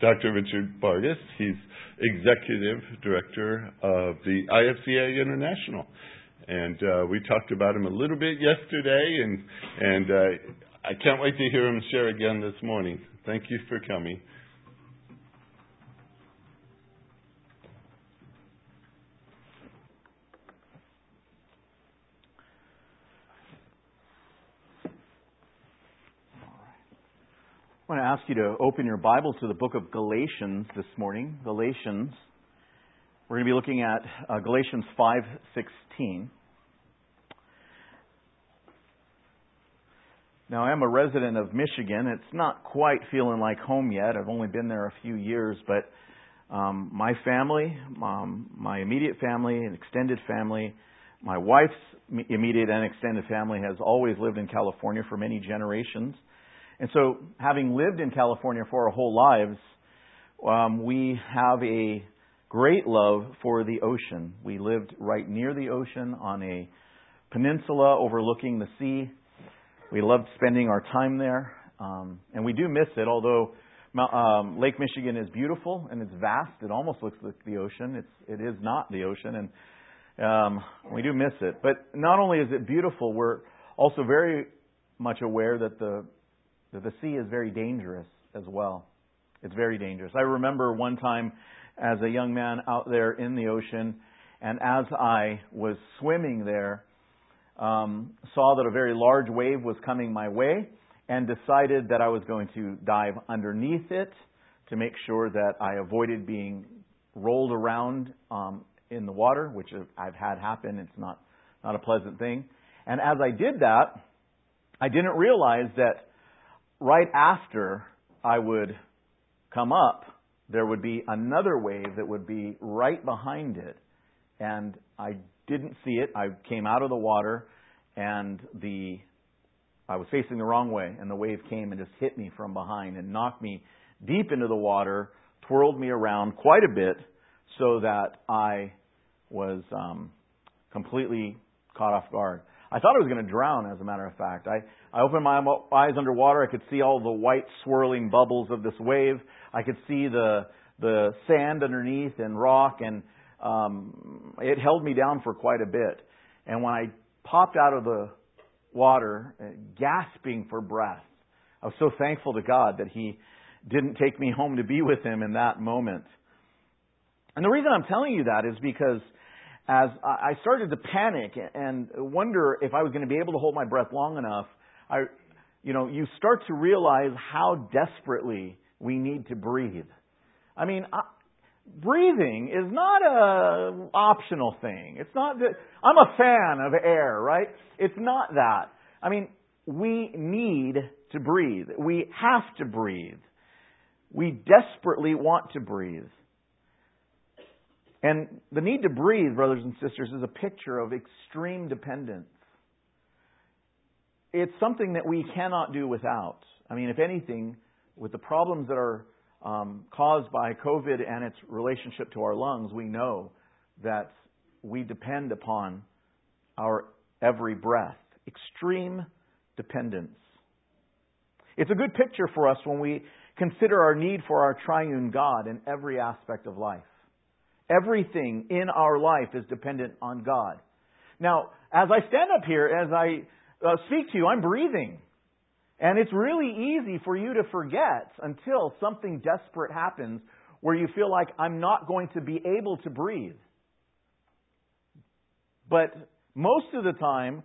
Dr. Richard Bargas. He's Executive Director of the IFCA International. And uh, we talked about him a little bit yesterday, and, and uh, I can't wait to hear him share again this morning. Thank you for coming. I want to ask you to open your Bible to the book of Galatians this morning. Galatians. We're going to be looking at uh, Galatians 5:16. Now, I am a resident of Michigan. It's not quite feeling like home yet. I've only been there a few years, but um, my family, um, my immediate family, and extended family, my wife's immediate and extended family has always lived in California for many generations. And so, having lived in California for our whole lives, um, we have a great love for the ocean. We lived right near the ocean on a peninsula overlooking the sea. We loved spending our time there, um, and we do miss it. Although um, Lake Michigan is beautiful and it's vast, it almost looks like the ocean. It's it is not the ocean, and um, we do miss it. But not only is it beautiful, we're also very much aware that the that the sea is very dangerous as well. It's very dangerous. I remember one time as a young man out there in the ocean, and as I was swimming there, um, saw that a very large wave was coming my way, and decided that I was going to dive underneath it to make sure that I avoided being rolled around um, in the water, which I've had happen. It's not not a pleasant thing. And as I did that, I didn't realize that right after I would come up, there would be another wave that would be right behind it. And I didn't see it. I came out of the water and the I was facing the wrong way and the wave came and just hit me from behind and knocked me deep into the water, twirled me around quite a bit so that I was um, completely caught off guard. I thought I was going to drown, as a matter of fact. I, I opened my eyes underwater. I could see all the white swirling bubbles of this wave. I could see the, the sand underneath and rock, and um, it held me down for quite a bit. And when I popped out of the water, uh, gasping for breath, I was so thankful to God that He didn't take me home to be with Him in that moment. And the reason I'm telling you that is because as I started to panic and wonder if I was going to be able to hold my breath long enough, I, you know, you start to realize how desperately we need to breathe. I mean, I, breathing is not a optional thing. It's not that I'm a fan of air, right? It's not that. I mean, we need to breathe. We have to breathe. We desperately want to breathe. And the need to breathe, brothers and sisters, is a picture of extreme dependence. It's something that we cannot do without. I mean, if anything, with the problems that are um, caused by COVID and its relationship to our lungs, we know that we depend upon our every breath. Extreme dependence. It's a good picture for us when we consider our need for our triune God in every aspect of life. Everything in our life is dependent on God. Now, as I stand up here, as I uh, speak to you, I'm breathing. And it's really easy for you to forget until something desperate happens where you feel like I'm not going to be able to breathe. But most of the time,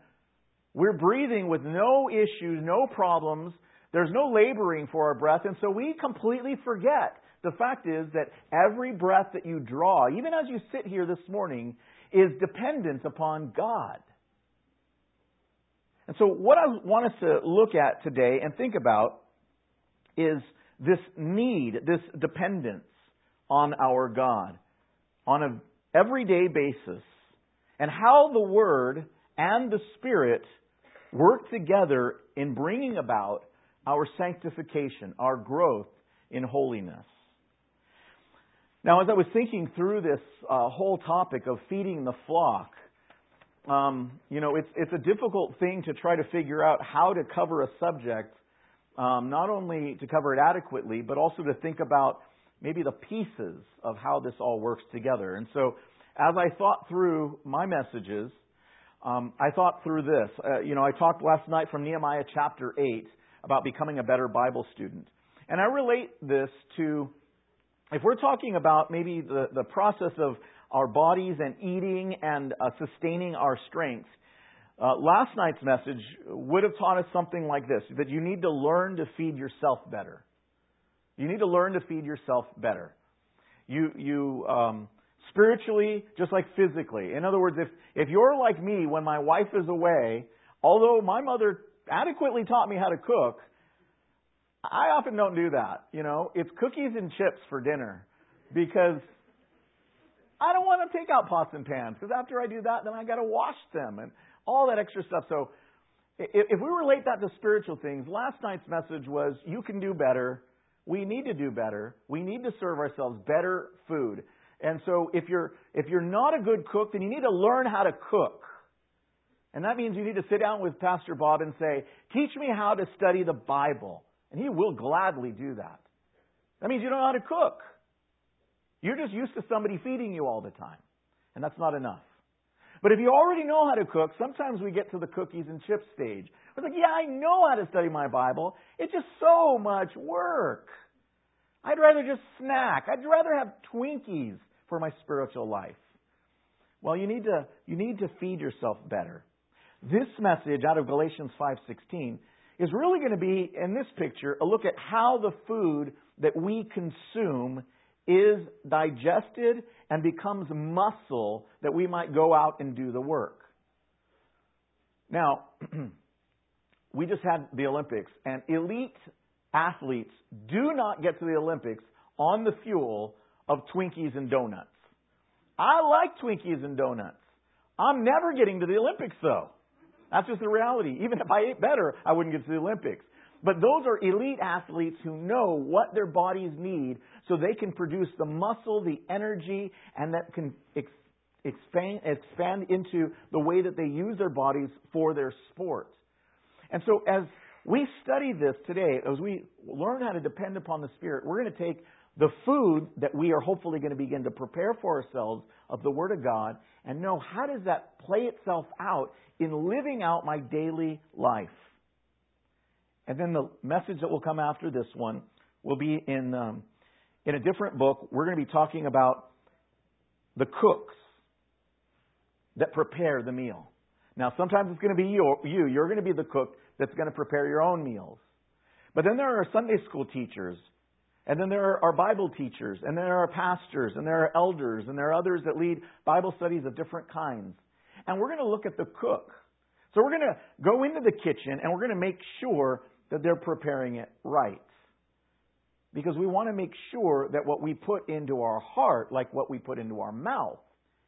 we're breathing with no issues, no problems. There's no laboring for our breath, and so we completely forget the fact is that every breath that you draw, even as you sit here this morning, is dependent upon God. And so, what I want us to look at today and think about is this need, this dependence on our God on an everyday basis, and how the Word and the Spirit work together in bringing about our sanctification, our growth in holiness. Now, as I was thinking through this uh, whole topic of feeding the flock, um, you know, it's, it's a difficult thing to try to figure out how to cover a subject, um, not only to cover it adequately, but also to think about maybe the pieces of how this all works together. And so, as I thought through my messages, um, I thought through this. Uh, you know, I talked last night from Nehemiah chapter 8 about becoming a better Bible student. And I relate this to if we're talking about maybe the, the process of our bodies and eating and uh, sustaining our strength, uh, last night's message would have taught us something like this that you need to learn to feed yourself better. You need to learn to feed yourself better. You, you, um, spiritually, just like physically. In other words, if, if you're like me when my wife is away, although my mother adequately taught me how to cook, I often don't do that. You know, it's cookies and chips for dinner because I don't want to take out pots and pans because after I do that, then I got to wash them and all that extra stuff. So if we relate that to spiritual things, last night's message was you can do better. We need to do better. We need to serve ourselves better food. And so if you're if you're not a good cook, then you need to learn how to cook. And that means you need to sit down with Pastor Bob and say, "Teach me how to study the Bible." And he will gladly do that. That means you don't know how to cook. You're just used to somebody feeding you all the time. And that's not enough. But if you already know how to cook, sometimes we get to the cookies and chips stage. It's like, yeah, I know how to study my Bible. It's just so much work. I'd rather just snack. I'd rather have Twinkies for my spiritual life. Well, you need to you need to feed yourself better. This message out of Galatians 5:16 is really going to be in this picture a look at how the food that we consume is digested and becomes muscle that we might go out and do the work. Now, we just had the Olympics, and elite athletes do not get to the Olympics on the fuel of Twinkies and donuts. I like Twinkies and donuts. I'm never getting to the Olympics, though. That's just the reality. Even if I ate better, I wouldn't get to the Olympics. But those are elite athletes who know what their bodies need so they can produce the muscle, the energy, and that can ex- expand, expand into the way that they use their bodies for their sport. And so as we study this today, as we learn how to depend upon the Spirit, we're going to take the food that we are hopefully going to begin to prepare for ourselves of the Word of God and know how does that play itself out in living out my daily life. And then the message that will come after this one will be in um, in a different book. We're going to be talking about the cooks that prepare the meal. Now, sometimes it's going to be you. you. You're going to be the cook that's going to prepare your own meals. But then there are Sunday school teachers, and then there are Bible teachers, and there are pastors, and there are elders, and there are others that lead Bible studies of different kinds. And we're going to look at the cook. So we're going to go into the kitchen, and we're going to make sure that they're preparing it right. Because we want to make sure that what we put into our heart, like what we put into our mouth,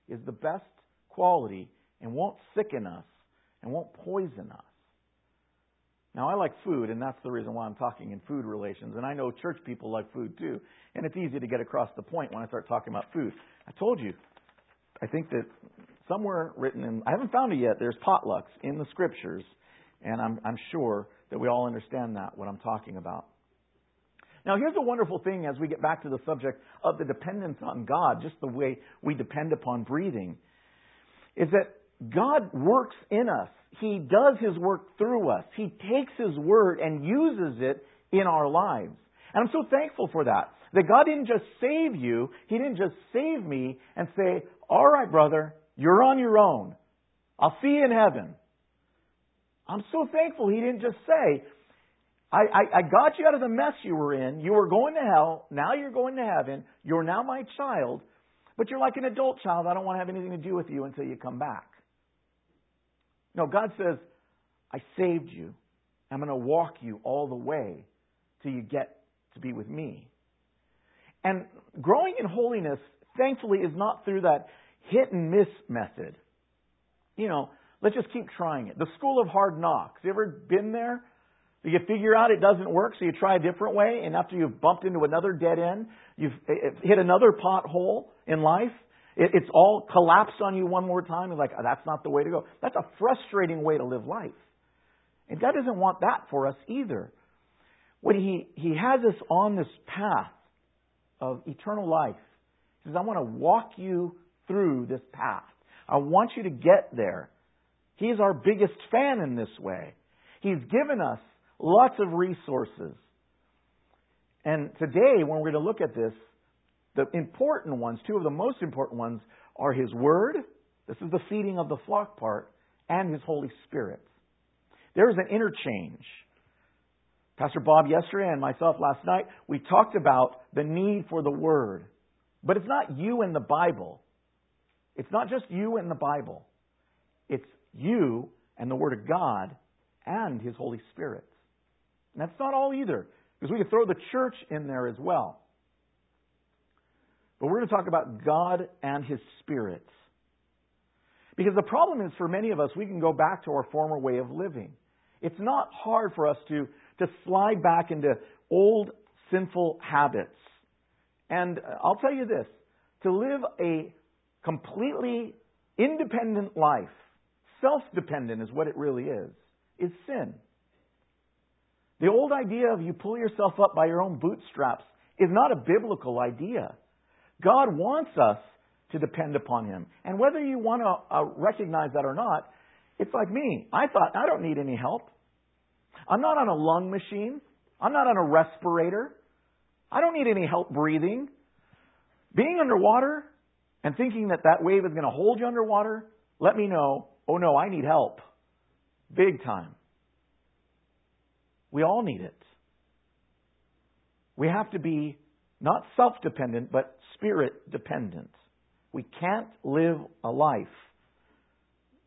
is the best quality and won't sicken us and won't poison us. Now, I like food, and that's the reason why I'm talking in food relations. And I know church people like food too. And it's easy to get across the point when I start talking about food. I told you, I think that somewhere written in, I haven't found it yet, there's potlucks in the scriptures. And I'm, I'm sure that we all understand that, what I'm talking about. Now, here's a wonderful thing as we get back to the subject of the dependence on God, just the way we depend upon breathing, is that God works in us. He does His work through us. He takes His word and uses it in our lives. And I'm so thankful for that. That God didn't just save you, He didn't just save me and say, All right, brother, you're on your own. I'll see you in heaven. I'm so thankful He didn't just say, I, I, I got you out of the mess you were in. You were going to hell. Now you're going to heaven. You're now my child. But you're like an adult child. I don't want to have anything to do with you until you come back. No, God says, I saved you. I'm going to walk you all the way till you get to be with me. And growing in holiness, thankfully, is not through that hit and miss method. You know, let's just keep trying it. The school of hard knocks. You ever been there? You figure out it doesn't work, so you try a different way, and after you've bumped into another dead end, you've hit another pothole in life, it's all collapsed on you one more time. You're like, oh, that's not the way to go. That's a frustrating way to live life. And God doesn't want that for us either. When He, he has us on this path of eternal life. He says, I want to walk you through this path. I want you to get there. He's our biggest fan in this way. He's given us lots of resources. And today, when we're going to look at this, the important ones, two of the most important ones, are His Word. This is the feeding of the flock part, and His Holy Spirit. There is an interchange. Pastor Bob yesterday and myself last night, we talked about the need for the Word. But it's not you and the Bible. It's not just you and the Bible. It's you and the Word of God and His Holy Spirit. And that's not all either, because we could throw the church in there as well. But we're going to talk about God and His Spirit. Because the problem is, for many of us, we can go back to our former way of living. It's not hard for us to, to slide back into old sinful habits. And uh, I'll tell you this to live a completely independent life, self dependent is what it really is, is sin. The old idea of you pull yourself up by your own bootstraps is not a biblical idea. God wants us to depend upon Him. And whether you want to uh, recognize that or not, it's like me. I thought, I don't need any help. I'm not on a lung machine. I'm not on a respirator. I don't need any help breathing. Being underwater and thinking that that wave is going to hold you underwater, let me know, oh no, I need help. Big time. We all need it. We have to be not self dependent, but spirit dependent. We can't live a life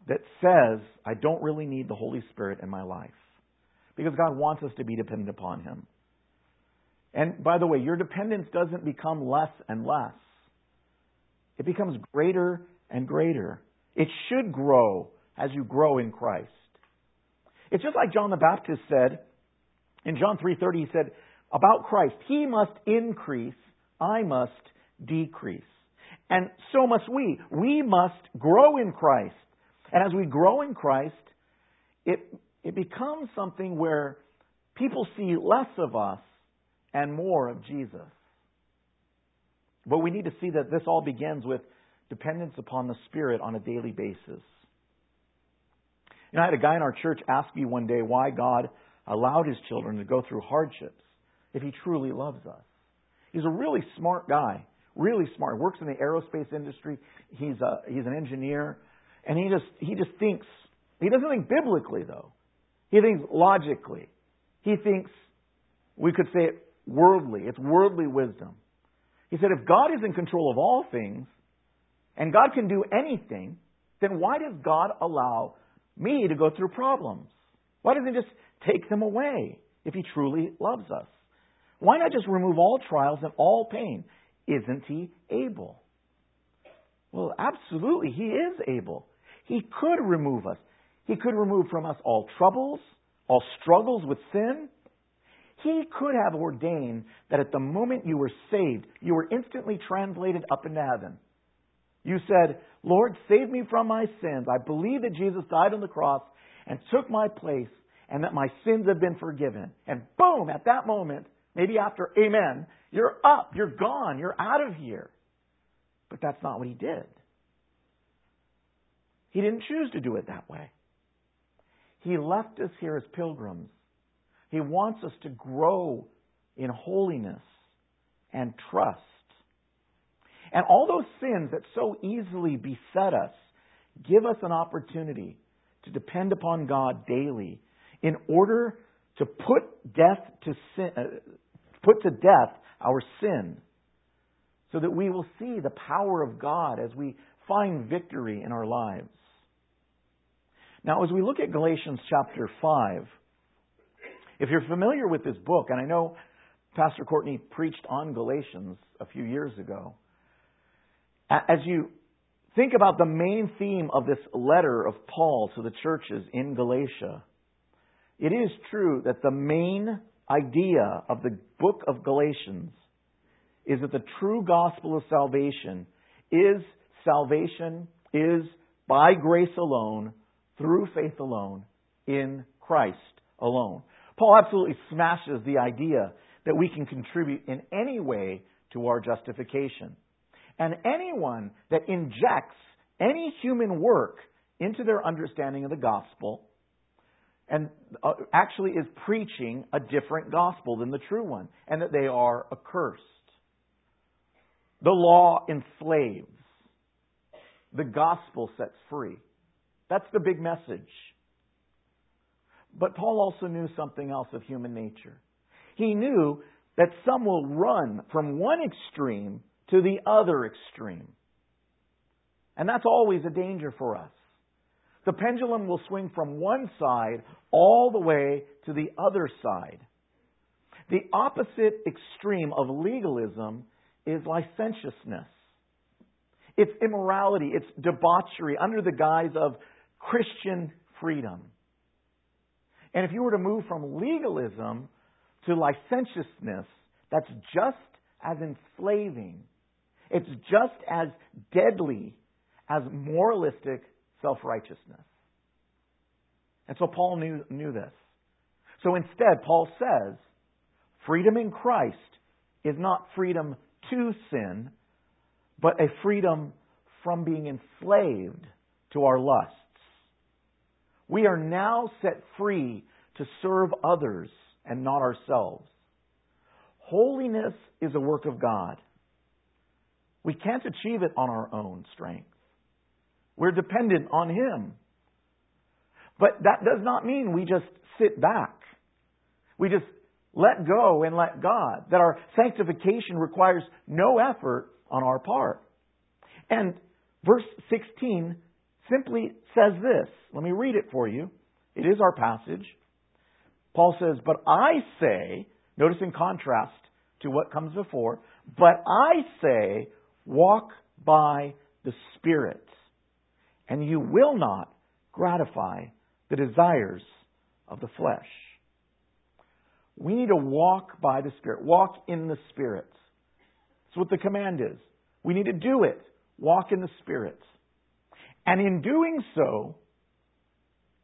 that says, I don't really need the Holy Spirit in my life. Because God wants us to be dependent upon Him. And by the way, your dependence doesn't become less and less, it becomes greater and greater. It should grow as you grow in Christ. It's just like John the Baptist said in John 3:30 he said about Christ, he must increase, I must decrease. And so must we. We must grow in Christ. And as we grow in Christ, it, it becomes something where people see less of us and more of Jesus. But we need to see that this all begins with dependence upon the Spirit on a daily basis. You know, I had a guy in our church ask me one day why God allowed his children to go through hardships if he truly loves us. He's a really smart guy really smart. Works in the aerospace industry. He's a, he's an engineer, and he just he just thinks. He doesn't think biblically though. He thinks logically. He thinks we could say it worldly. It's worldly wisdom. He said, if God is in control of all things, and God can do anything, then why does God allow me to go through problems? Why doesn't He just take them away if He truly loves us? Why not just remove all trials and all pain? Isn't he able? Well, absolutely, he is able. He could remove us. He could remove from us all troubles, all struggles with sin. He could have ordained that at the moment you were saved, you were instantly translated up into heaven. You said, Lord, save me from my sins. I believe that Jesus died on the cross and took my place and that my sins have been forgiven. And boom, at that moment, maybe after amen, you're up. You're gone. You're out of here. But that's not what he did. He didn't choose to do it that way. He left us here as pilgrims. He wants us to grow in holiness and trust. And all those sins that so easily beset us give us an opportunity to depend upon God daily in order to put death to sin, uh, put to death our sin, so that we will see the power of God as we find victory in our lives. Now, as we look at Galatians chapter 5, if you're familiar with this book, and I know Pastor Courtney preached on Galatians a few years ago, as you think about the main theme of this letter of Paul to the churches in Galatia, it is true that the main idea of the book of Galatians is that the true gospel of salvation is salvation is by grace alone, through faith alone, in Christ alone. Paul absolutely smashes the idea that we can contribute in any way to our justification. And anyone that injects any human work into their understanding of the gospel and uh, actually is preaching a different gospel than the true one, and that they are accursed. The law enslaves, the gospel sets free. That's the big message. But Paul also knew something else of human nature. He knew that some will run from one extreme to the other extreme. And that's always a danger for us. The pendulum will swing from one side all the way to the other side. The opposite extreme of legalism is licentiousness. It's immorality, it's debauchery under the guise of Christian freedom. And if you were to move from legalism to licentiousness, that's just as enslaving. It's just as deadly as moralistic self righteousness. And so Paul knew, knew this. So instead, Paul says, freedom in Christ is not freedom to sin, but a freedom from being enslaved to our lusts. We are now set free to serve others and not ourselves. Holiness is a work of God. We can't achieve it on our own strength. We're dependent on Him. But that does not mean we just sit back. We just let go and let God. That our sanctification requires no effort on our part. And verse 16 simply says this. Let me read it for you. It is our passage. Paul says, But I say, notice in contrast to what comes before, but I say, walk by the Spirit, and you will not gratify the desires of the flesh. We need to walk by the Spirit, walk in the Spirit. That's what the command is. We need to do it. Walk in the Spirit. And in doing so,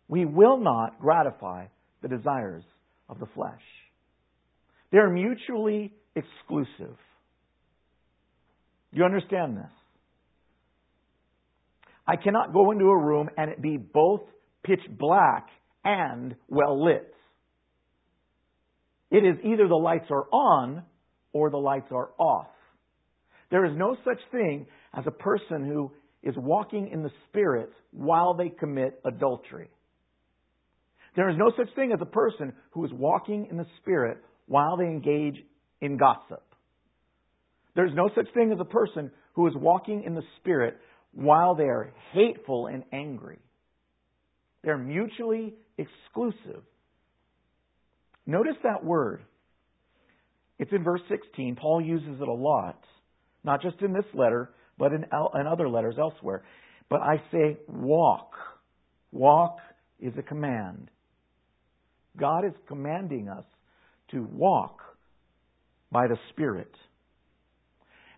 we will not gratify the desires of the flesh. They're mutually exclusive. Do you understand this? I cannot go into a room and it be both pitch black and well lit. It is either the lights are on or the lights are off. There is no such thing as a person who is walking in the Spirit while they commit adultery. There is no such thing as a person who is walking in the Spirit while they engage in gossip. There's no such thing as a person who is walking in the Spirit while they are hateful and angry. They're mutually exclusive. Notice that word. It's in verse 16. Paul uses it a lot, not just in this letter, but in, in other letters elsewhere. But I say walk. Walk is a command. God is commanding us to walk by the Spirit.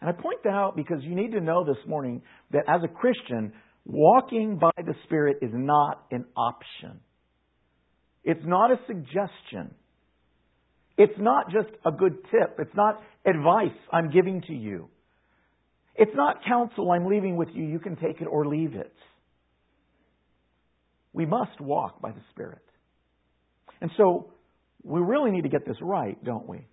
And I point that out because you need to know this morning that as a Christian, walking by the Spirit is not an option. It's not a suggestion. It's not just a good tip. It's not advice I'm giving to you. It's not counsel I'm leaving with you. You can take it or leave it. We must walk by the Spirit. And so we really need to get this right, don't we?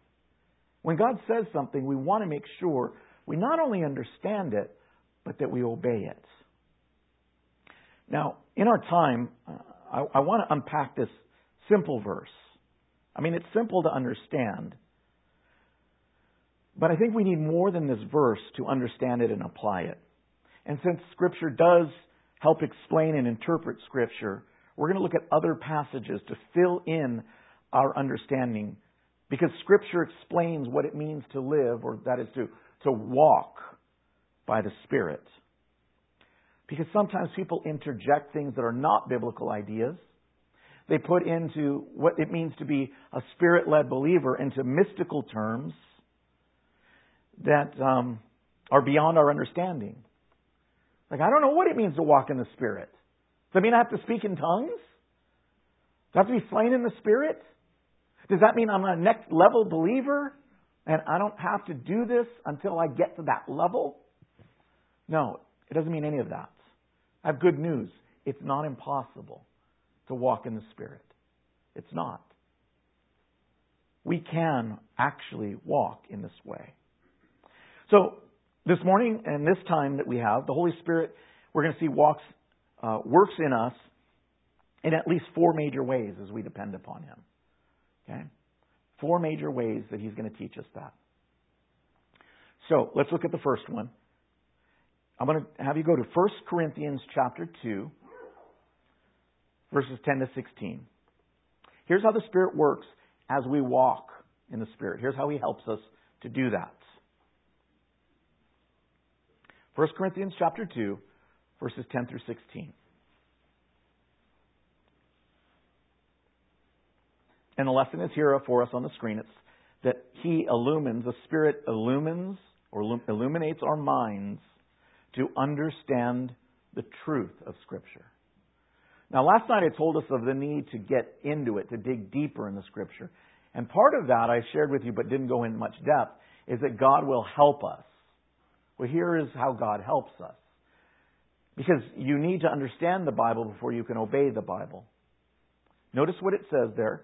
When God says something, we want to make sure we not only understand it, but that we obey it. Now, in our time, uh, I, I want to unpack this simple verse. I mean, it's simple to understand. But I think we need more than this verse to understand it and apply it. And since Scripture does help explain and interpret Scripture, we're going to look at other passages to fill in our understanding because Scripture explains what it means to live, or that is to, to walk by the Spirit. Because sometimes people interject things that are not biblical ideas. They put into what it means to be a spirit led believer into mystical terms that um, are beyond our understanding. Like, I don't know what it means to walk in the Spirit. Does that mean I have to speak in tongues? Do I have to be slain in the Spirit? Does that mean I'm a next level believer? And I don't have to do this until I get to that level. No, it doesn't mean any of that. I have good news. It's not impossible to walk in the Spirit. It's not. We can actually walk in this way. So, this morning and this time that we have, the Holy Spirit, we're going to see walks, uh, works in us in at least four major ways as we depend upon Him. Okay? Four major ways that He's going to teach us that. So, let's look at the first one. I'm going to have you go to 1 Corinthians chapter 2, verses 10 to 16. Here's how the Spirit works as we walk in the Spirit. Here's how He helps us to do that. 1 Corinthians chapter 2, verses 10 through 16. And the lesson is here for us on the screen. It's that He illumines, the Spirit illumines or illuminates our minds to understand the truth of Scripture. Now, last night I told us of the need to get into it, to dig deeper in the Scripture. And part of that I shared with you but didn't go in much depth is that God will help us. Well, here is how God helps us. Because you need to understand the Bible before you can obey the Bible. Notice what it says there.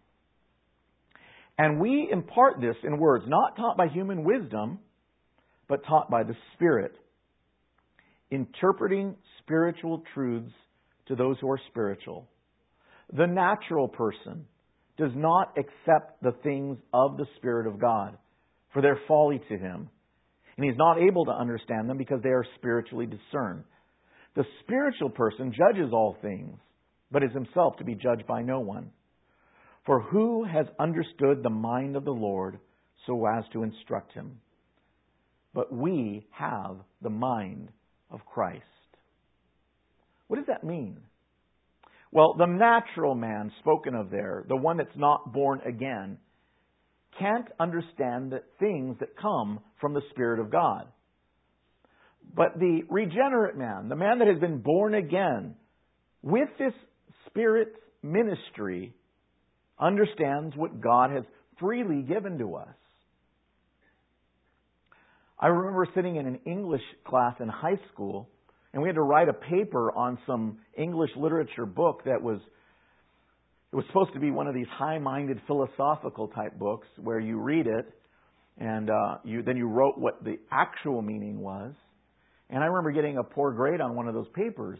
And we impart this in words not taught by human wisdom, but taught by the Spirit, interpreting spiritual truths to those who are spiritual. The natural person does not accept the things of the Spirit of God, for their folly to him, and he's not able to understand them because they are spiritually discerned. The spiritual person judges all things, but is himself to be judged by no one. For who has understood the mind of the Lord so as to instruct him? but we have the mind of Christ. What does that mean? Well, the natural man spoken of there, the one that's not born again, can't understand the things that come from the Spirit of God. But the regenerate man, the man that has been born again, with this Spirit's ministry, understands what God has freely given to us. I remember sitting in an English class in high school, and we had to write a paper on some English literature book that was it was supposed to be one of these high-minded philosophical type books where you read it and uh, you then you wrote what the actual meaning was. And I remember getting a poor grade on one of those papers.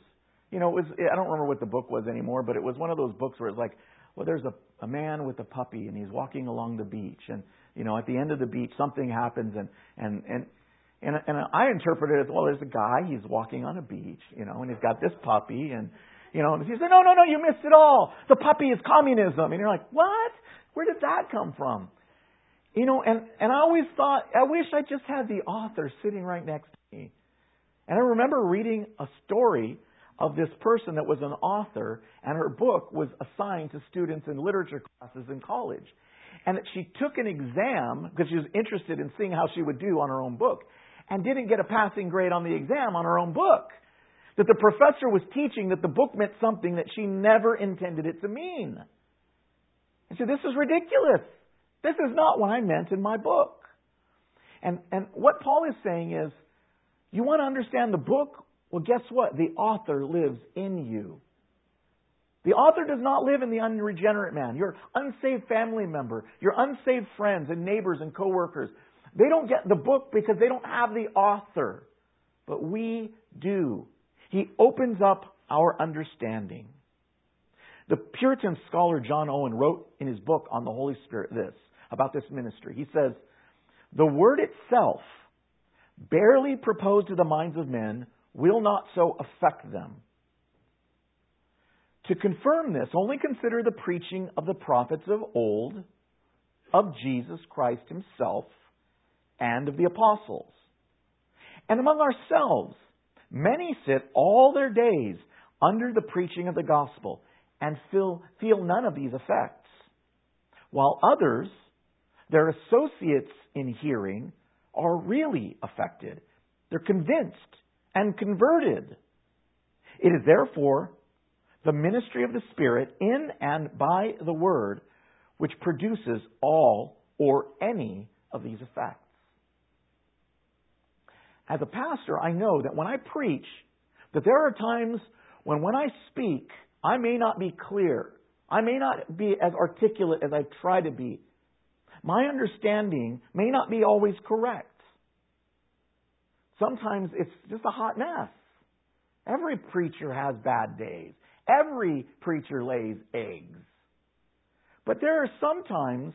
You know, it was I don't remember what the book was anymore, but it was one of those books where it's like, well, there's a, a man with a puppy and he's walking along the beach and you know, at the end of the beach, something happens, and and and and, and I interpret it as well. There's a guy, he's walking on a beach, you know, and he's got this puppy, and you know, and he said, no, no, no, you missed it all. The puppy is communism, and you're like, what? Where did that come from? You know, and and I always thought, I wish I just had the author sitting right next to me. And I remember reading a story of this person that was an author, and her book was assigned to students in literature classes in college and that she took an exam because she was interested in seeing how she would do on her own book and didn't get a passing grade on the exam on her own book. That the professor was teaching that the book meant something that she never intended it to mean. And so this is ridiculous. This is not what I meant in my book. And, and what Paul is saying is, you want to understand the book? Well, guess what? The author lives in you. The author does not live in the unregenerate man. Your unsaved family member, your unsaved friends and neighbors and coworkers, they don't get the book because they don't have the author. But we do. He opens up our understanding. The Puritan scholar John Owen wrote in his book on the Holy Spirit this about this ministry. He says, The word itself, barely proposed to the minds of men, will not so affect them to confirm this, only consider the preaching of the prophets of old, of Jesus Christ himself, and of the apostles. And among ourselves, many sit all their days under the preaching of the gospel and feel, feel none of these effects, while others, their associates in hearing, are really affected. They're convinced and converted. It is therefore the ministry of the Spirit in and by the Word which produces all or any of these effects. As a pastor, I know that when I preach, that there are times when when I speak, I may not be clear. I may not be as articulate as I try to be. My understanding may not be always correct. Sometimes it's just a hot mess. Every preacher has bad days. Every preacher lays eggs. But there are some times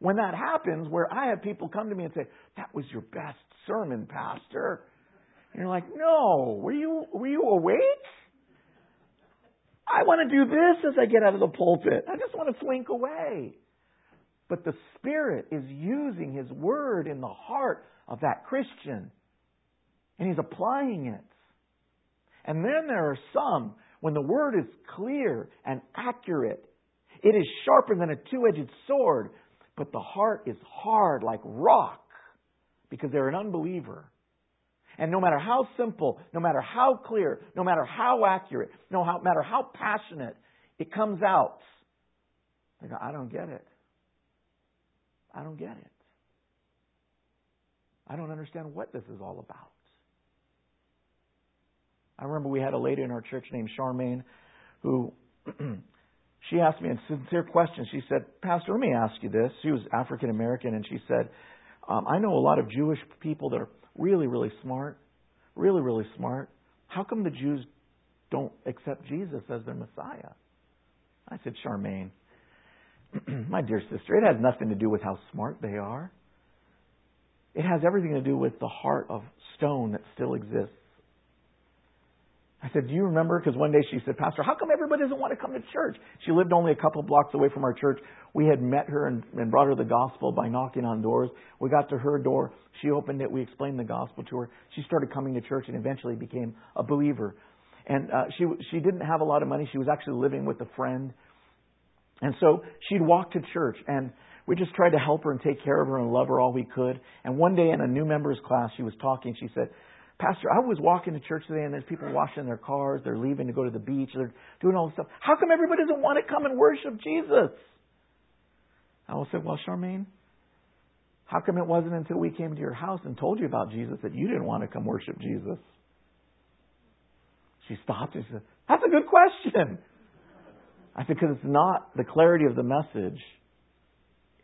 when that happens where I have people come to me and say, That was your best sermon, Pastor. And you're like, No, were you were you awake? I want to do this as I get out of the pulpit. I just want to slink away. But the Spirit is using His Word in the heart of that Christian. And He's applying it. And then there are some, when the Word is clear and accurate, it is sharper than a two edged sword, but the heart is hard like rock because they're an unbeliever. And no matter how simple, no matter how clear, no matter how accurate, no matter how passionate it comes out, they go, I don't get it. I don't get it. I don't understand what this is all about. I remember we had a lady in our church named Charmaine who she asked me a sincere question. She said, Pastor, let me ask you this. She was African American, and she said, um, I know a lot of Jewish people that are really, really smart, really, really smart. How come the Jews don't accept Jesus as their Messiah? I said, Charmaine, my dear sister, it has nothing to do with how smart they are. It has everything to do with the heart of stone that still exists. I said, Do you remember? Because one day she said, Pastor, how come everybody doesn't want to come to church? She lived only a couple blocks away from our church. We had met her and, and brought her the gospel by knocking on doors. We got to her door. She opened it. We explained the gospel to her. She started coming to church and eventually became a believer. And uh, she she didn't have a lot of money. She was actually living with a friend, and so she'd walk to church. And we just tried to help her and take care of her and love her all we could. And one day in a new members class, she was talking. She said, Pastor, I was walking to church today and there's people washing their cars, they're leaving to go to the beach, they're doing all this stuff. How come everybody doesn't want to come and worship Jesus? I will say, Well, Charmaine, how come it wasn't until we came to your house and told you about Jesus that you didn't want to come worship Jesus? She stopped and said, That's a good question. I said, Because it's not the clarity of the message,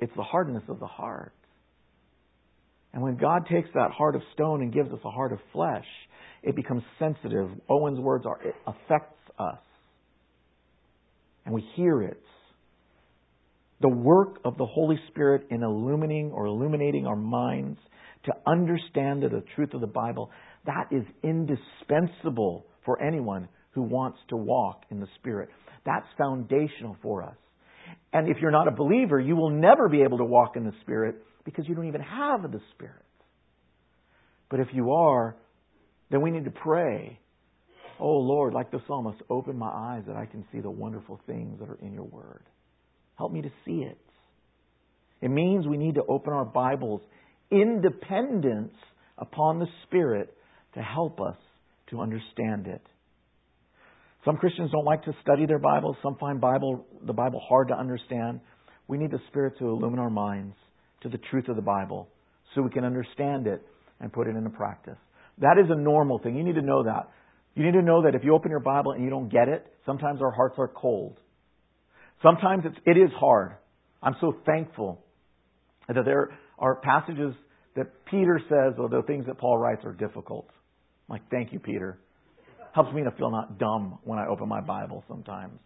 it's the hardness of the heart. And when God takes that heart of stone and gives us a heart of flesh, it becomes sensitive. Owen's words are, it affects us. And we hear it. The work of the Holy Spirit in illuminating or illuminating our minds to understand the truth of the Bible, that is indispensable for anyone who wants to walk in the Spirit. That's foundational for us. And if you're not a believer, you will never be able to walk in the Spirit because you don't even have the Spirit. But if you are, then we need to pray. Oh Lord, like the psalmist, open my eyes that I can see the wonderful things that are in your word. Help me to see it. It means we need to open our Bibles in dependence upon the Spirit to help us to understand it. Some Christians don't like to study their Bibles. Some find Bible, the Bible hard to understand. We need the Spirit to illumine our minds to the truth of the Bible so we can understand it and put it into practice. That is a normal thing. You need to know that. You need to know that if you open your Bible and you don't get it, sometimes our hearts are cold. Sometimes it's, it is hard. I'm so thankful that there are passages that Peter says, or the things that Paul writes are difficult. I'm like, thank you, Peter. Helps me to feel not dumb when I open my Bible sometimes.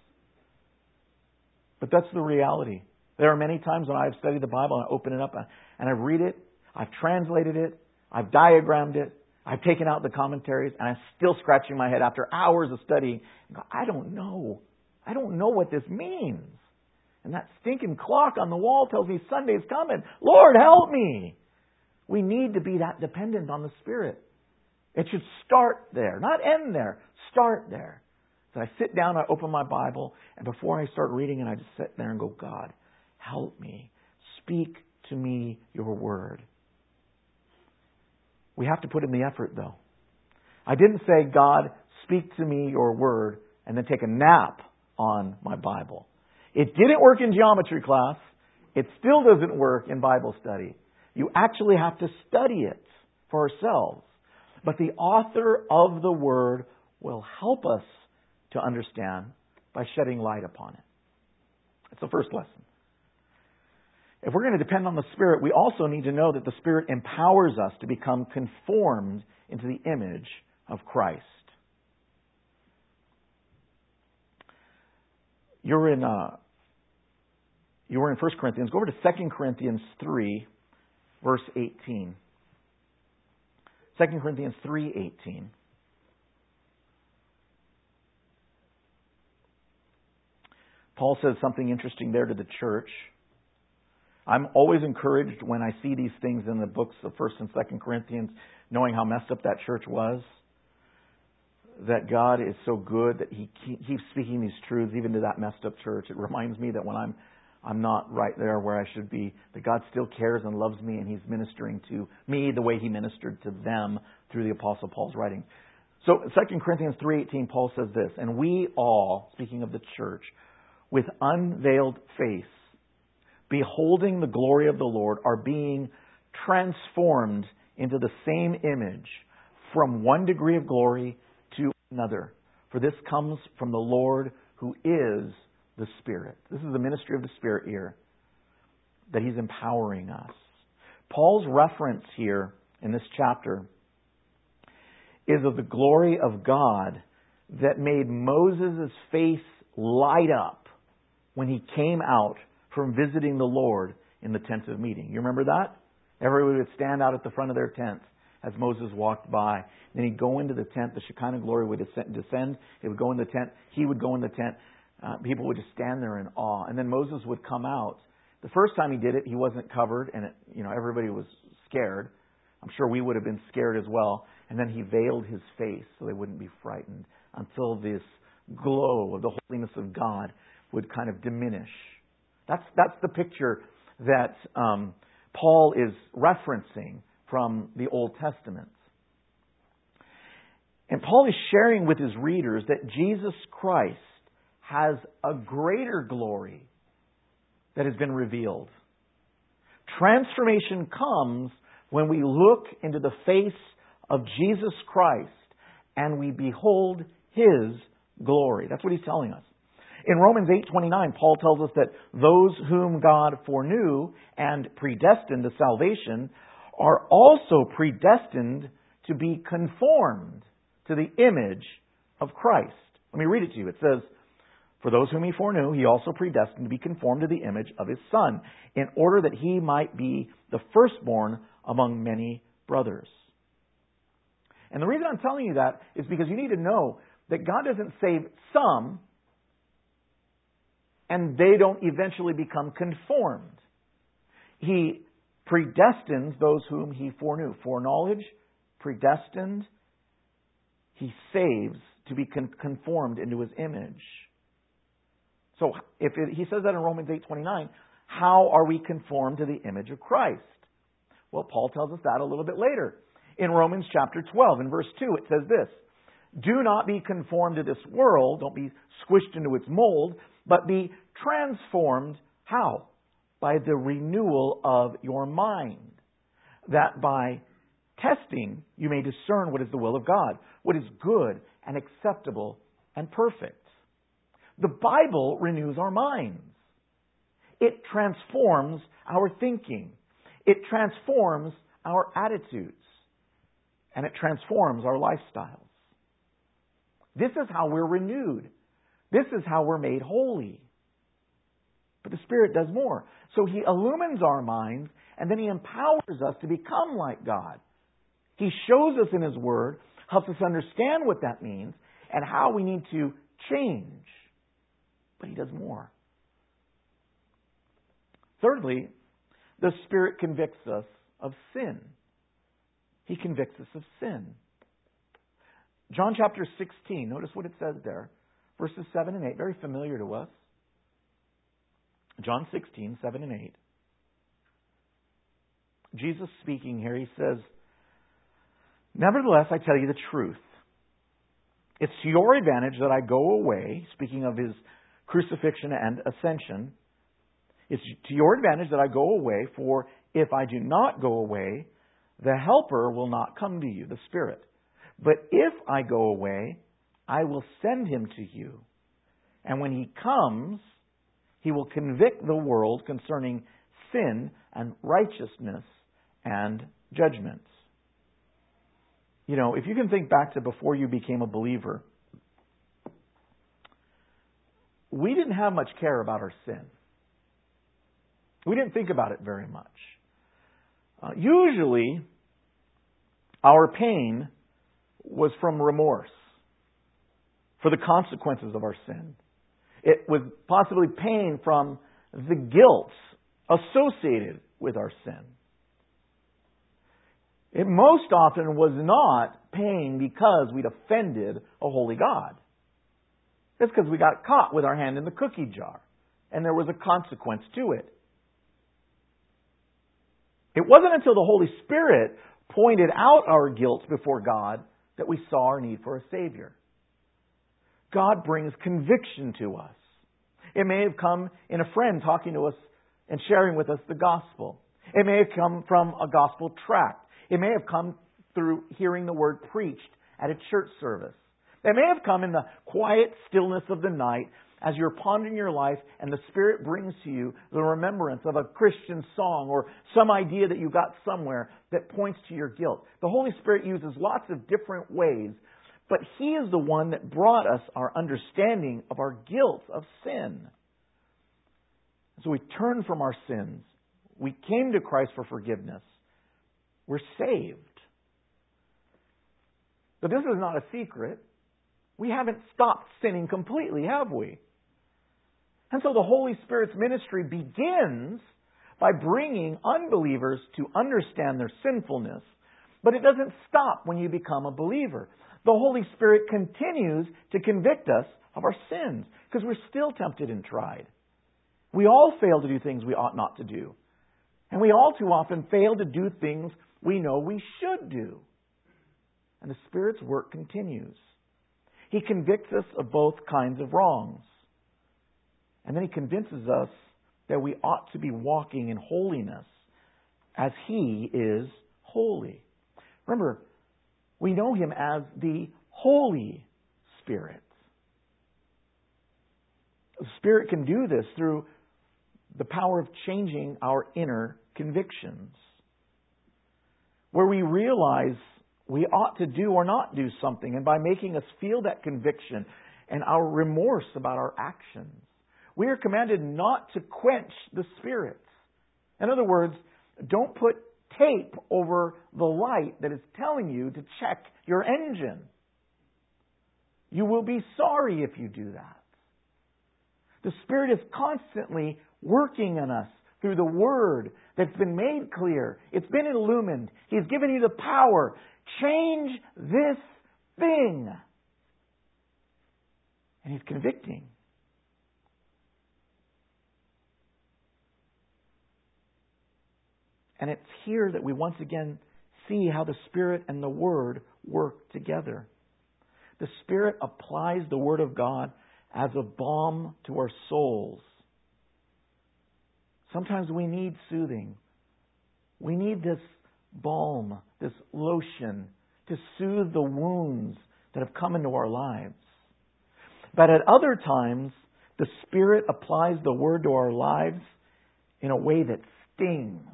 But that's the reality. There are many times when I've studied the Bible and I open it up and I read it, I've translated it, I've diagrammed it, I've taken out the commentaries, and I'm still scratching my head after hours of studying. I don't know. I don't know what this means. And that stinking clock on the wall tells me Sunday's coming. Lord, help me. We need to be that dependent on the Spirit. It should start there, not end there. Start there. So I sit down, I open my Bible, and before I start reading it, I just sit there and go, God, help me. Speak to me your word. We have to put in the effort, though. I didn't say, God, speak to me your word, and then take a nap on my Bible. It didn't work in geometry class. It still doesn't work in Bible study. You actually have to study it for ourselves. But the author of the Word will help us to understand by shedding light upon it. It's the first lesson. If we're going to depend on the Spirit, we also need to know that the Spirit empowers us to become conformed into the image of Christ. You're in uh, you were in 1 Corinthians. Go over to 2 Corinthians 3, verse 18. 2 Corinthians 3:18. Paul says something interesting there to the church. I'm always encouraged when I see these things in the books of 1st and 2nd Corinthians, knowing how messed up that church was, that God is so good that He keeps speaking these truths even to that messed up church. It reminds me that when I'm I'm not right there where I should be, that God still cares and loves me and He's ministering to me the way He ministered to them through the Apostle Paul's writing. So 2 Corinthians 3.18, Paul says this, And we all, speaking of the church, with unveiled face, beholding the glory of the Lord, are being transformed into the same image from one degree of glory to another. For this comes from the Lord who is the Spirit. This is the ministry of the Spirit here, that He's empowering us. Paul's reference here in this chapter is of the glory of God that made Moses' face light up when he came out from visiting the Lord in the tent of meeting. You remember that? Everybody would stand out at the front of their tents as Moses walked by. Then he'd go into the tent. The Shekinah glory would descend. It would go in the tent. He would go in the tent. Uh, people would just stand there in awe. And then Moses would come out. The first time he did it, he wasn't covered, and it, you know everybody was scared. I'm sure we would have been scared as well. And then he veiled his face so they wouldn't be frightened until this glow of the holiness of God would kind of diminish. That's that's the picture that um, Paul is referencing from the Old Testament. And Paul is sharing with his readers that Jesus Christ has a greater glory that has been revealed. Transformation comes when we look into the face of Jesus Christ and we behold his glory. That's what he's telling us. In Romans 8:29, Paul tells us that those whom God foreknew and predestined to salvation are also predestined to be conformed to the image of Christ. Let me read it to you. It says, for those whom he foreknew, he also predestined to be conformed to the image of his Son, in order that he might be the firstborn among many brothers. And the reason I'm telling you that is because you need to know that God doesn't save some and they don't eventually become conformed. He predestines those whom he foreknew. Foreknowledge, predestined, he saves to be conformed into his image. So if it, he says that in Romans 8:29, how are we conformed to the image of Christ? Well, Paul tells us that a little bit later. In Romans chapter 12 in verse 2 it says this, "Do not be conformed to this world, don't be squished into its mold, but be transformed how? By the renewal of your mind, that by testing you may discern what is the will of God, what is good and acceptable and perfect." The Bible renews our minds. It transforms our thinking. It transforms our attitudes. And it transforms our lifestyles. This is how we're renewed. This is how we're made holy. But the Spirit does more. So He illumines our minds and then He empowers us to become like God. He shows us in His Word, helps us understand what that means, and how we need to change but he does more. Thirdly, the Spirit convicts us of sin. He convicts us of sin. John chapter 16, notice what it says there. Verses 7 and 8, very familiar to us. John 16, 7 and 8. Jesus speaking here, he says, Nevertheless, I tell you the truth. It's to your advantage that I go away, speaking of his crucifixion and ascension. It's to your advantage that I go away, for if I do not go away, the Helper will not come to you, the Spirit. But if I go away, I will send him to you. And when he comes, he will convict the world concerning sin and righteousness and judgments. You know, if you can think back to before you became a believer, we didn't have much care about our sin. We didn't think about it very much. Uh, usually, our pain was from remorse for the consequences of our sin. It was possibly pain from the guilt associated with our sin. It most often was not pain because we'd offended a holy God. It's because we got caught with our hand in the cookie jar and there was a consequence to it. It wasn't until the Holy Spirit pointed out our guilt before God that we saw our need for a Savior. God brings conviction to us. It may have come in a friend talking to us and sharing with us the gospel. It may have come from a gospel tract. It may have come through hearing the word preached at a church service. It may have come in the quiet stillness of the night as you're pondering your life and the Spirit brings to you the remembrance of a Christian song or some idea that you got somewhere that points to your guilt. The Holy Spirit uses lots of different ways, but He is the one that brought us our understanding of our guilt of sin. So we turn from our sins. We came to Christ for forgiveness. We're saved. But this is not a secret. We haven't stopped sinning completely, have we? And so the Holy Spirit's ministry begins by bringing unbelievers to understand their sinfulness. But it doesn't stop when you become a believer. The Holy Spirit continues to convict us of our sins because we're still tempted and tried. We all fail to do things we ought not to do. And we all too often fail to do things we know we should do. And the Spirit's work continues. He convicts us of both kinds of wrongs. And then he convinces us that we ought to be walking in holiness as he is holy. Remember, we know him as the Holy Spirit. The Spirit can do this through the power of changing our inner convictions. Where we realize we ought to do or not do something, and by making us feel that conviction and our remorse about our actions, we are commanded not to quench the Spirit. In other words, don't put tape over the light that is telling you to check your engine. You will be sorry if you do that. The Spirit is constantly working in us through the Word that's been made clear. It's been illumined. He's given you the power. Change this thing. And He's convicting. And it's here that we once again see how the Spirit and the Word work together. The Spirit applies the Word of God as a balm to our souls. Sometimes we need soothing. We need this balm, this lotion to soothe the wounds that have come into our lives. But at other times, the Spirit applies the Word to our lives in a way that stings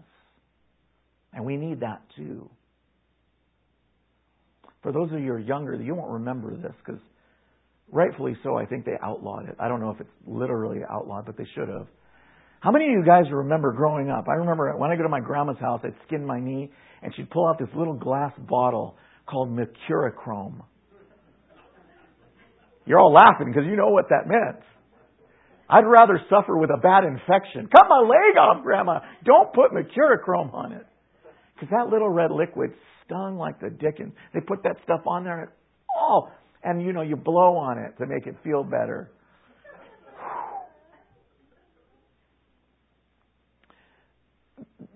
and we need that too. For those of you who are younger, you won't remember this because rightfully so, I think they outlawed it. I don't know if it's literally outlawed, but they should have. How many of you guys remember growing up? I remember when I go to my grandma's house, I'd skin my knee, and she'd pull out this little glass bottle called Mercurochrome. You're all laughing because you know what that meant. I'd rather suffer with a bad infection. Cut my leg off, Grandma. Don't put Mercurochrome on it. Because that little red liquid stung like the dickens. They put that stuff on there, and oh, and you know, you blow on it to make it feel better.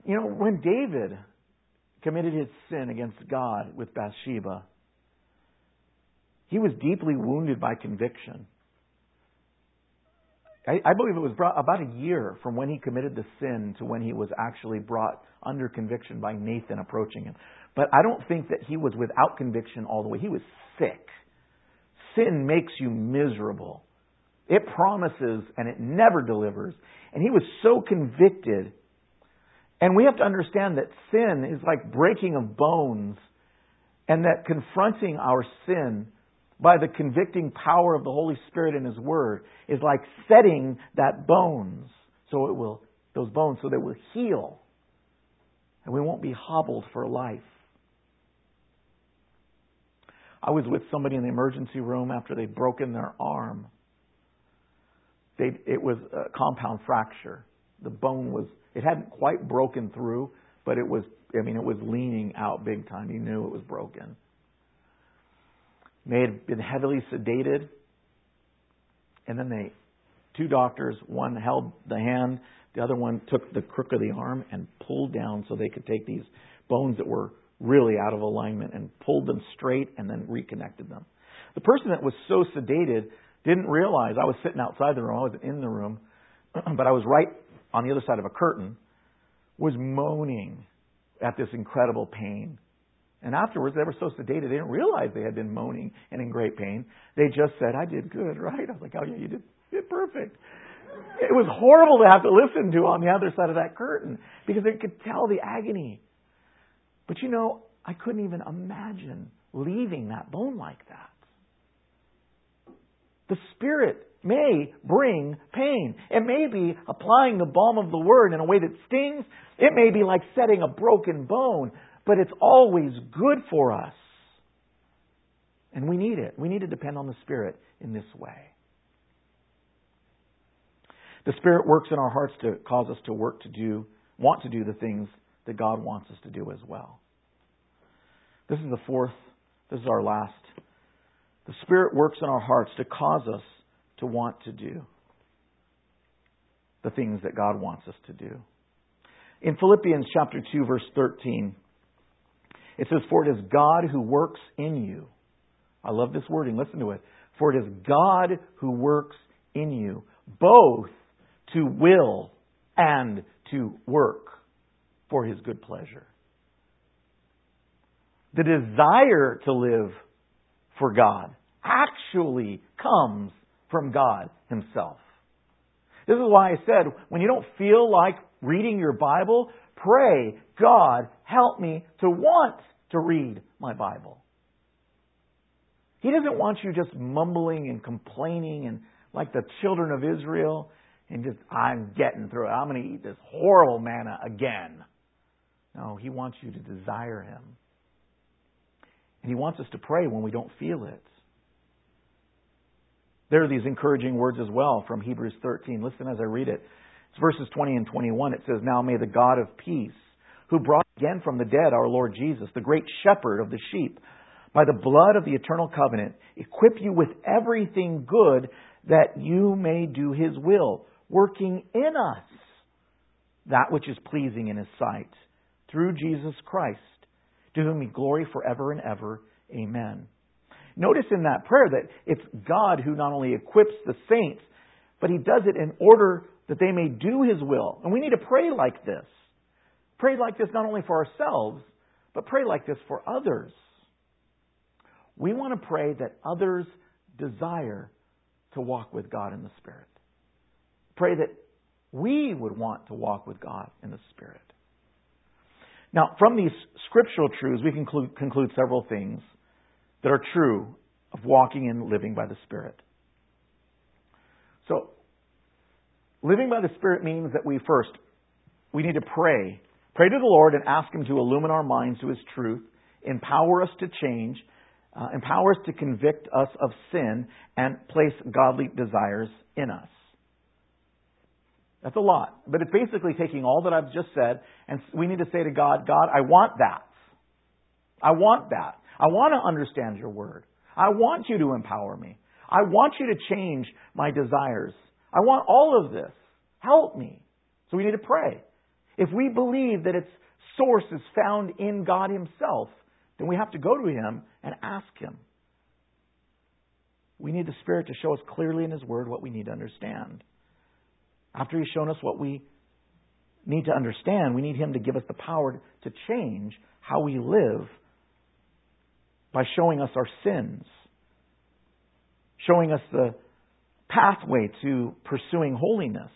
You know, when David committed his sin against God with Bathsheba, he was deeply wounded by conviction. I, I believe it was brought about a year from when he committed the sin to when he was actually brought under conviction by Nathan approaching him. But I don't think that he was without conviction all the way. He was sick. Sin makes you miserable. It promises and it never delivers. And he was so convicted. And we have to understand that sin is like breaking of bones, and that confronting our sin by the convicting power of the Holy Spirit and His Word is like setting that bones so it will, those bones so they will heal. And we won't be hobbled for life. I was with somebody in the emergency room after they'd broken their arm. They'd, it was a compound fracture. The bone was, it hadn't quite broken through, but it was, I mean, it was leaning out big time. He knew it was broken. May have been heavily sedated. And then they, two doctors, one held the hand, the other one took the crook of the arm and pulled down so they could take these bones that were really out of alignment and pulled them straight and then reconnected them. The person that was so sedated didn't realize I was sitting outside the room, I wasn't in the room, but I was right on the other side of a curtain, was moaning at this incredible pain. And afterwards, they were so sedated, they didn't realize they had been moaning and in great pain. They just said, I did good, right? I was like, oh yeah, you did, you did perfect. It was horrible to have to listen to on the other side of that curtain because they could tell the agony. But you know, I couldn't even imagine leaving that bone like that. The Spirit may bring pain. It may be applying the balm of the Word in a way that stings. It may be like setting a broken bone, but it's always good for us. And we need it. We need to depend on the Spirit in this way. The Spirit works in our hearts to cause us to work to do, want to do the things that God wants us to do as well. This is the fourth, this is our last. The Spirit works in our hearts to cause us to want to do the things that God wants us to do. In Philippians chapter 2 verse 13, it says, For it is God who works in you. I love this wording. Listen to it. For it is God who works in you, both to will and to work for his good pleasure. The desire to live for God actually comes from God himself. This is why I said, when you don't feel like reading your Bible, pray, God, help me to want to read my Bible. He doesn't want you just mumbling and complaining and like the children of Israel and just, I'm getting through it. I'm going to eat this horrible manna again. No, He wants you to desire Him. And He wants us to pray when we don't feel it. There are these encouraging words as well from Hebrews 13. Listen as I read it. It's verses 20 and 21. It says, Now may the God of peace, who brought again from the dead our Lord Jesus, the great shepherd of the sheep, by the blood of the eternal covenant, equip you with everything good that you may do his will, working in us that which is pleasing in his sight, through Jesus Christ, to whom be glory forever and ever. Amen. Notice in that prayer that it's God who not only equips the saints, but he does it in order that they may do his will. And we need to pray like this. Pray like this not only for ourselves, but pray like this for others. We want to pray that others desire to walk with God in the Spirit. Pray that we would want to walk with God in the Spirit. Now, from these scriptural truths, we can conclude, conclude several things that are true of walking and living by the Spirit. So, living by the Spirit means that we first, we need to pray. Pray to the Lord and ask Him to illumine our minds to His truth, empower us to change, uh, empower us to convict us of sin, and place godly desires in us. That's a lot. But it's basically taking all that I've just said, and we need to say to God, God, I want that. I want that. I want to understand your word. I want you to empower me. I want you to change my desires. I want all of this. Help me. So we need to pray. If we believe that its source is found in God Himself, then we have to go to Him and ask Him. We need the Spirit to show us clearly in His Word what we need to understand. After He's shown us what we need to understand, we need Him to give us the power to change how we live by showing us our sins, showing us the pathway to pursuing holiness.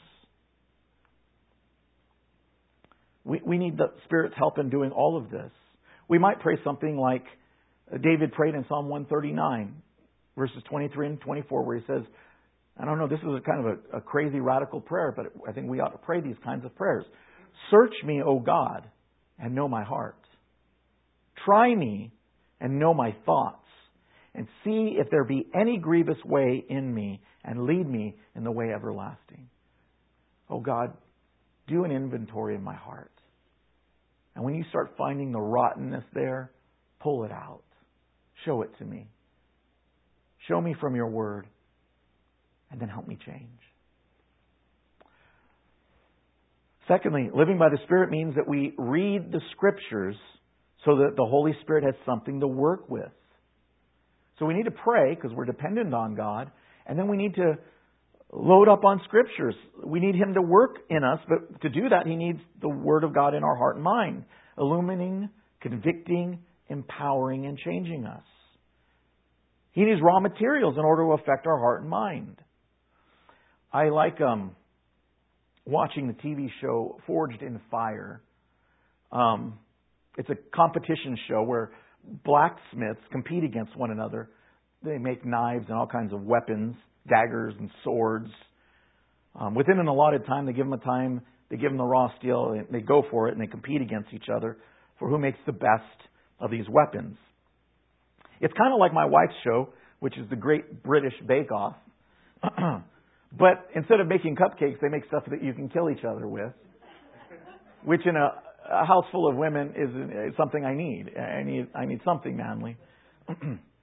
We, we need the Spirit's help in doing all of this. We might pray something like uh, David prayed in Psalm 139, verses 23 and 24, where he says, I don't know, this is a kind of a, a crazy radical prayer, but I think we ought to pray these kinds of prayers. Search me, O God, and know my heart. Try me and know my thoughts, and see if there be any grievous way in me, and lead me in the way everlasting. O God, do an inventory of my heart. And when you start finding the rottenness there, pull it out. Show it to me. Show me from your word, and then help me change. Secondly, living by the Spirit means that we read the Scriptures so that the Holy Spirit has something to work with. So we need to pray because we're dependent on God, and then we need to load up on scriptures. We need Him to work in us, but to do that, He needs the Word of God in our heart and mind, illuminating, convicting, empowering, and changing us. He needs raw materials in order to affect our heart and mind. I like um, watching the TV show Forged in Fire. Um, it's a competition show where blacksmiths compete against one another. They make knives and all kinds of weapons, daggers and swords. Um, within an allotted time, they give them a time, they give them the raw steel, and they go for it, and they compete against each other for who makes the best of these weapons. It's kind of like my wife's show, which is the Great British Bake Off. but instead of making cupcakes, they make stuff that you can kill each other with, which in a a house full of women is, is something I need. I need I need something manly.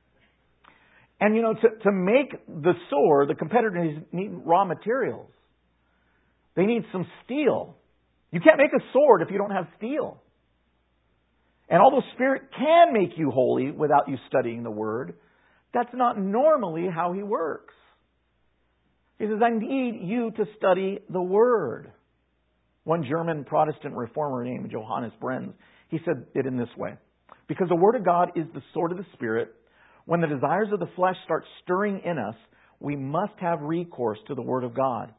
and you know, to to make the sword, the competitors need raw materials. They need some steel. You can't make a sword if you don't have steel. And although Spirit can make you holy without you studying the Word, that's not normally how He works. He says, I need you to study the Word. One German Protestant reformer named Johannes Brenz, he said it in this way. Because the Word of God is the sword of the Spirit, when the desires of the flesh start stirring in us, we must have recourse to the Word of God.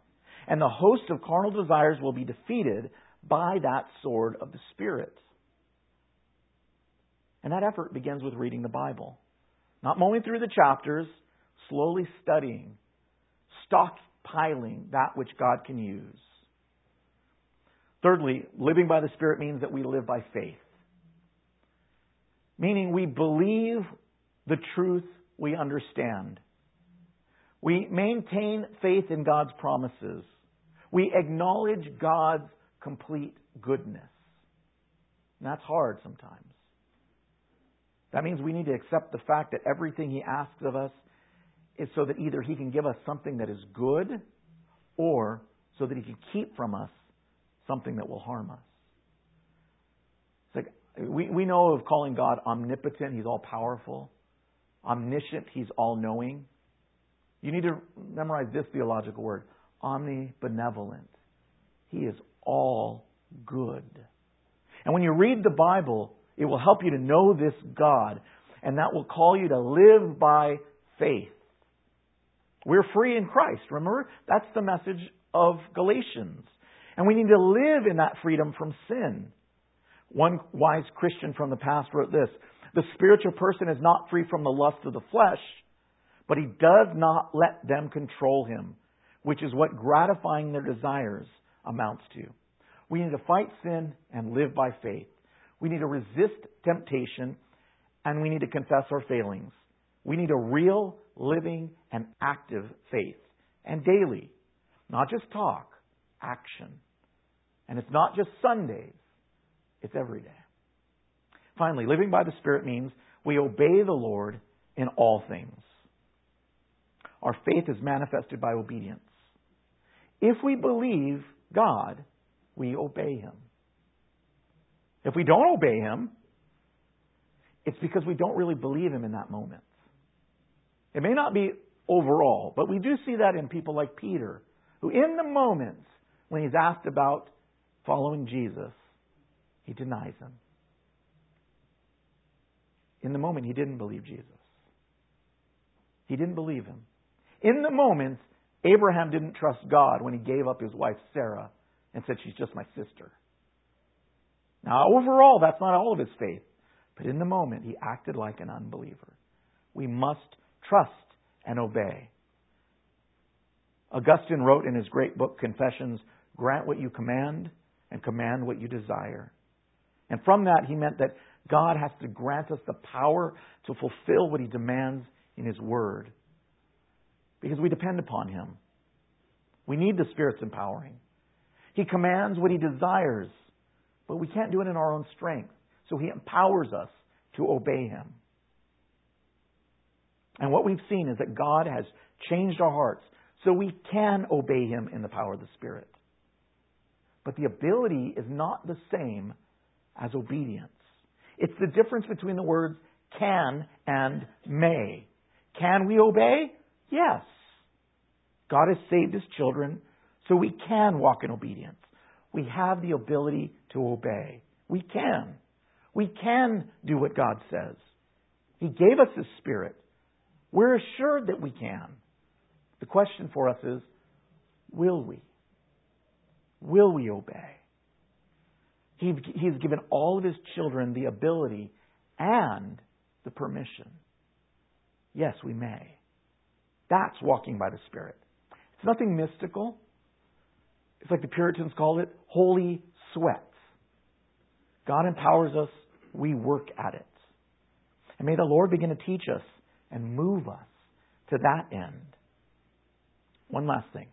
And the host of carnal desires will be defeated by that sword of the Spirit. And that effort begins with reading the Bible. Not mowing through the chapters, slowly studying, stockpiling that which God can use. Thirdly, living by the Spirit means that we live by faith. Meaning we believe the truth we understand. We maintain faith in God's promises. We acknowledge God's complete goodness. And that's hard sometimes. That means we need to accept the fact that everything He asks of us is so that either He can give us something that is good or so that He can keep from us something that will harm us. It's like we, we know of calling God omnipotent, He's all powerful. Omniscient, He's all knowing. You need to memorize this theological word omnibenevolent. He is all good. And when you read the Bible, it will help you to know this God, and that will call you to live by faith. We're free in Christ. Remember? That's the message of Galatians. And we need to live in that freedom from sin. One wise Christian from the past wrote this The spiritual person is not free from the lust of the flesh, but he does not let them control him, which is what gratifying their desires amounts to. We need to fight sin and live by faith. We need to resist temptation and we need to confess our failings. We need a real, living, and active faith. And daily. Not just talk, action. And it's not just Sundays, it's every day. Finally, living by the Spirit means we obey the Lord in all things. Our faith is manifested by obedience. If we believe God, we obey Him. If we don't obey Him, it's because we don't really believe Him in that moment. It may not be overall, but we do see that in people like Peter, who in the moments when he's asked about following Jesus, he denies Him. In the moment, he didn't believe Jesus. He didn't believe him. In the moment, Abraham didn't trust God when he gave up his wife Sarah and said, She's just my sister. Now, overall, that's not all of his faith. But in the moment, he acted like an unbeliever. We must trust and obey. Augustine wrote in his great book, Confessions grant what you command and command what you desire. And from that, he meant that God has to grant us the power to fulfill what he demands in his word because we depend upon him. We need the Spirit's empowering. He commands what he desires, but we can't do it in our own strength. So he empowers us to obey him. And what we've seen is that God has changed our hearts so we can obey him in the power of the Spirit. But the ability is not the same as obedience. It's the difference between the words can and may. Can we obey? Yes. God has saved his children, so we can walk in obedience. We have the ability to obey. We can. We can do what God says. He gave us His Spirit. We're assured that we can. The question for us is will we? Will we obey? He, he's given all of his children the ability and the permission. Yes, we may. That's walking by the Spirit. It's nothing mystical. It's like the Puritans called it holy sweat. God empowers us, we work at it. And may the Lord begin to teach us and move us to that end. One last thing.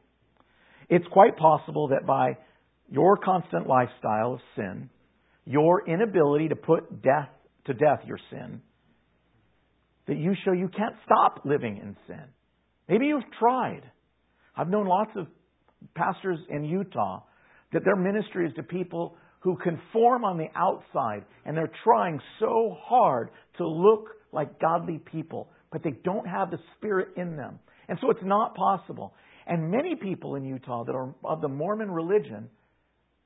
It's quite possible that by your constant lifestyle of sin, your inability to put death to death your sin, that you show you can't stop living in sin. Maybe you've tried. I've known lots of pastors in Utah that their ministry is to people who conform on the outside and they're trying so hard to look like godly people, but they don't have the Spirit in them. And so it's not possible. And many people in Utah that are of the Mormon religion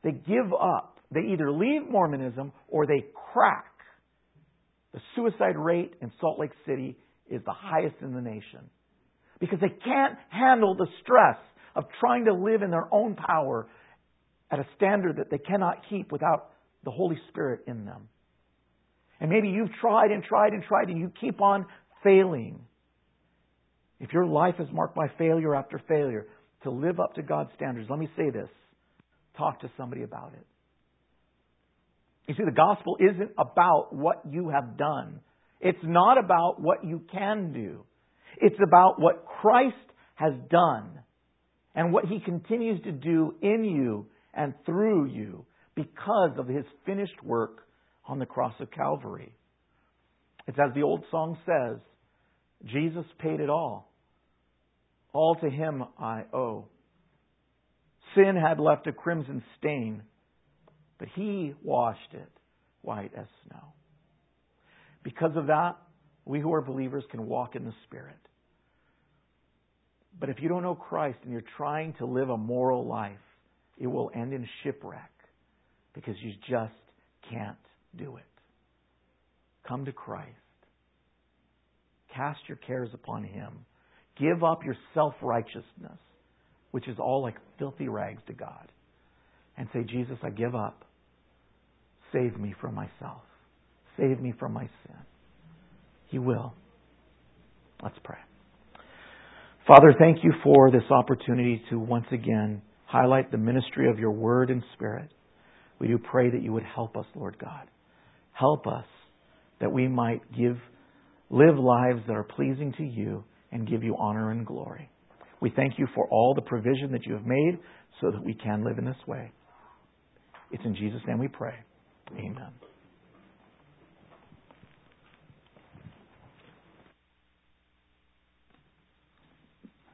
they give up. They either leave Mormonism or they crack. The suicide rate in Salt Lake City is the highest in the nation because they can't handle the stress of trying to live in their own power at a standard that they cannot keep without the Holy Spirit in them. And maybe you've tried and tried and tried and you keep on failing. If your life is marked by failure after failure, to live up to God's standards, let me say this Talk to somebody about it. You see, the gospel isn't about what you have done. It's not about what you can do. It's about what Christ has done and what he continues to do in you and through you because of his finished work on the cross of Calvary. It's as the old song says Jesus paid it all. All to him I owe. Sin had left a crimson stain, but he washed it white as snow. Because of that, we who are believers can walk in the Spirit. But if you don't know Christ and you're trying to live a moral life, it will end in shipwreck because you just can't do it. Come to Christ. Cast your cares upon Him. Give up your self righteousness which is all like filthy rags to God, and say, Jesus, I give up. Save me from myself. Save me from my sin. He will. Let's pray. Father, thank you for this opportunity to once again highlight the ministry of your word and spirit. We do pray that you would help us, Lord God. Help us that we might give live lives that are pleasing to you and give you honor and glory. We thank you for all the provision that you have made so that we can live in this way. It's in Jesus' name we pray. Amen.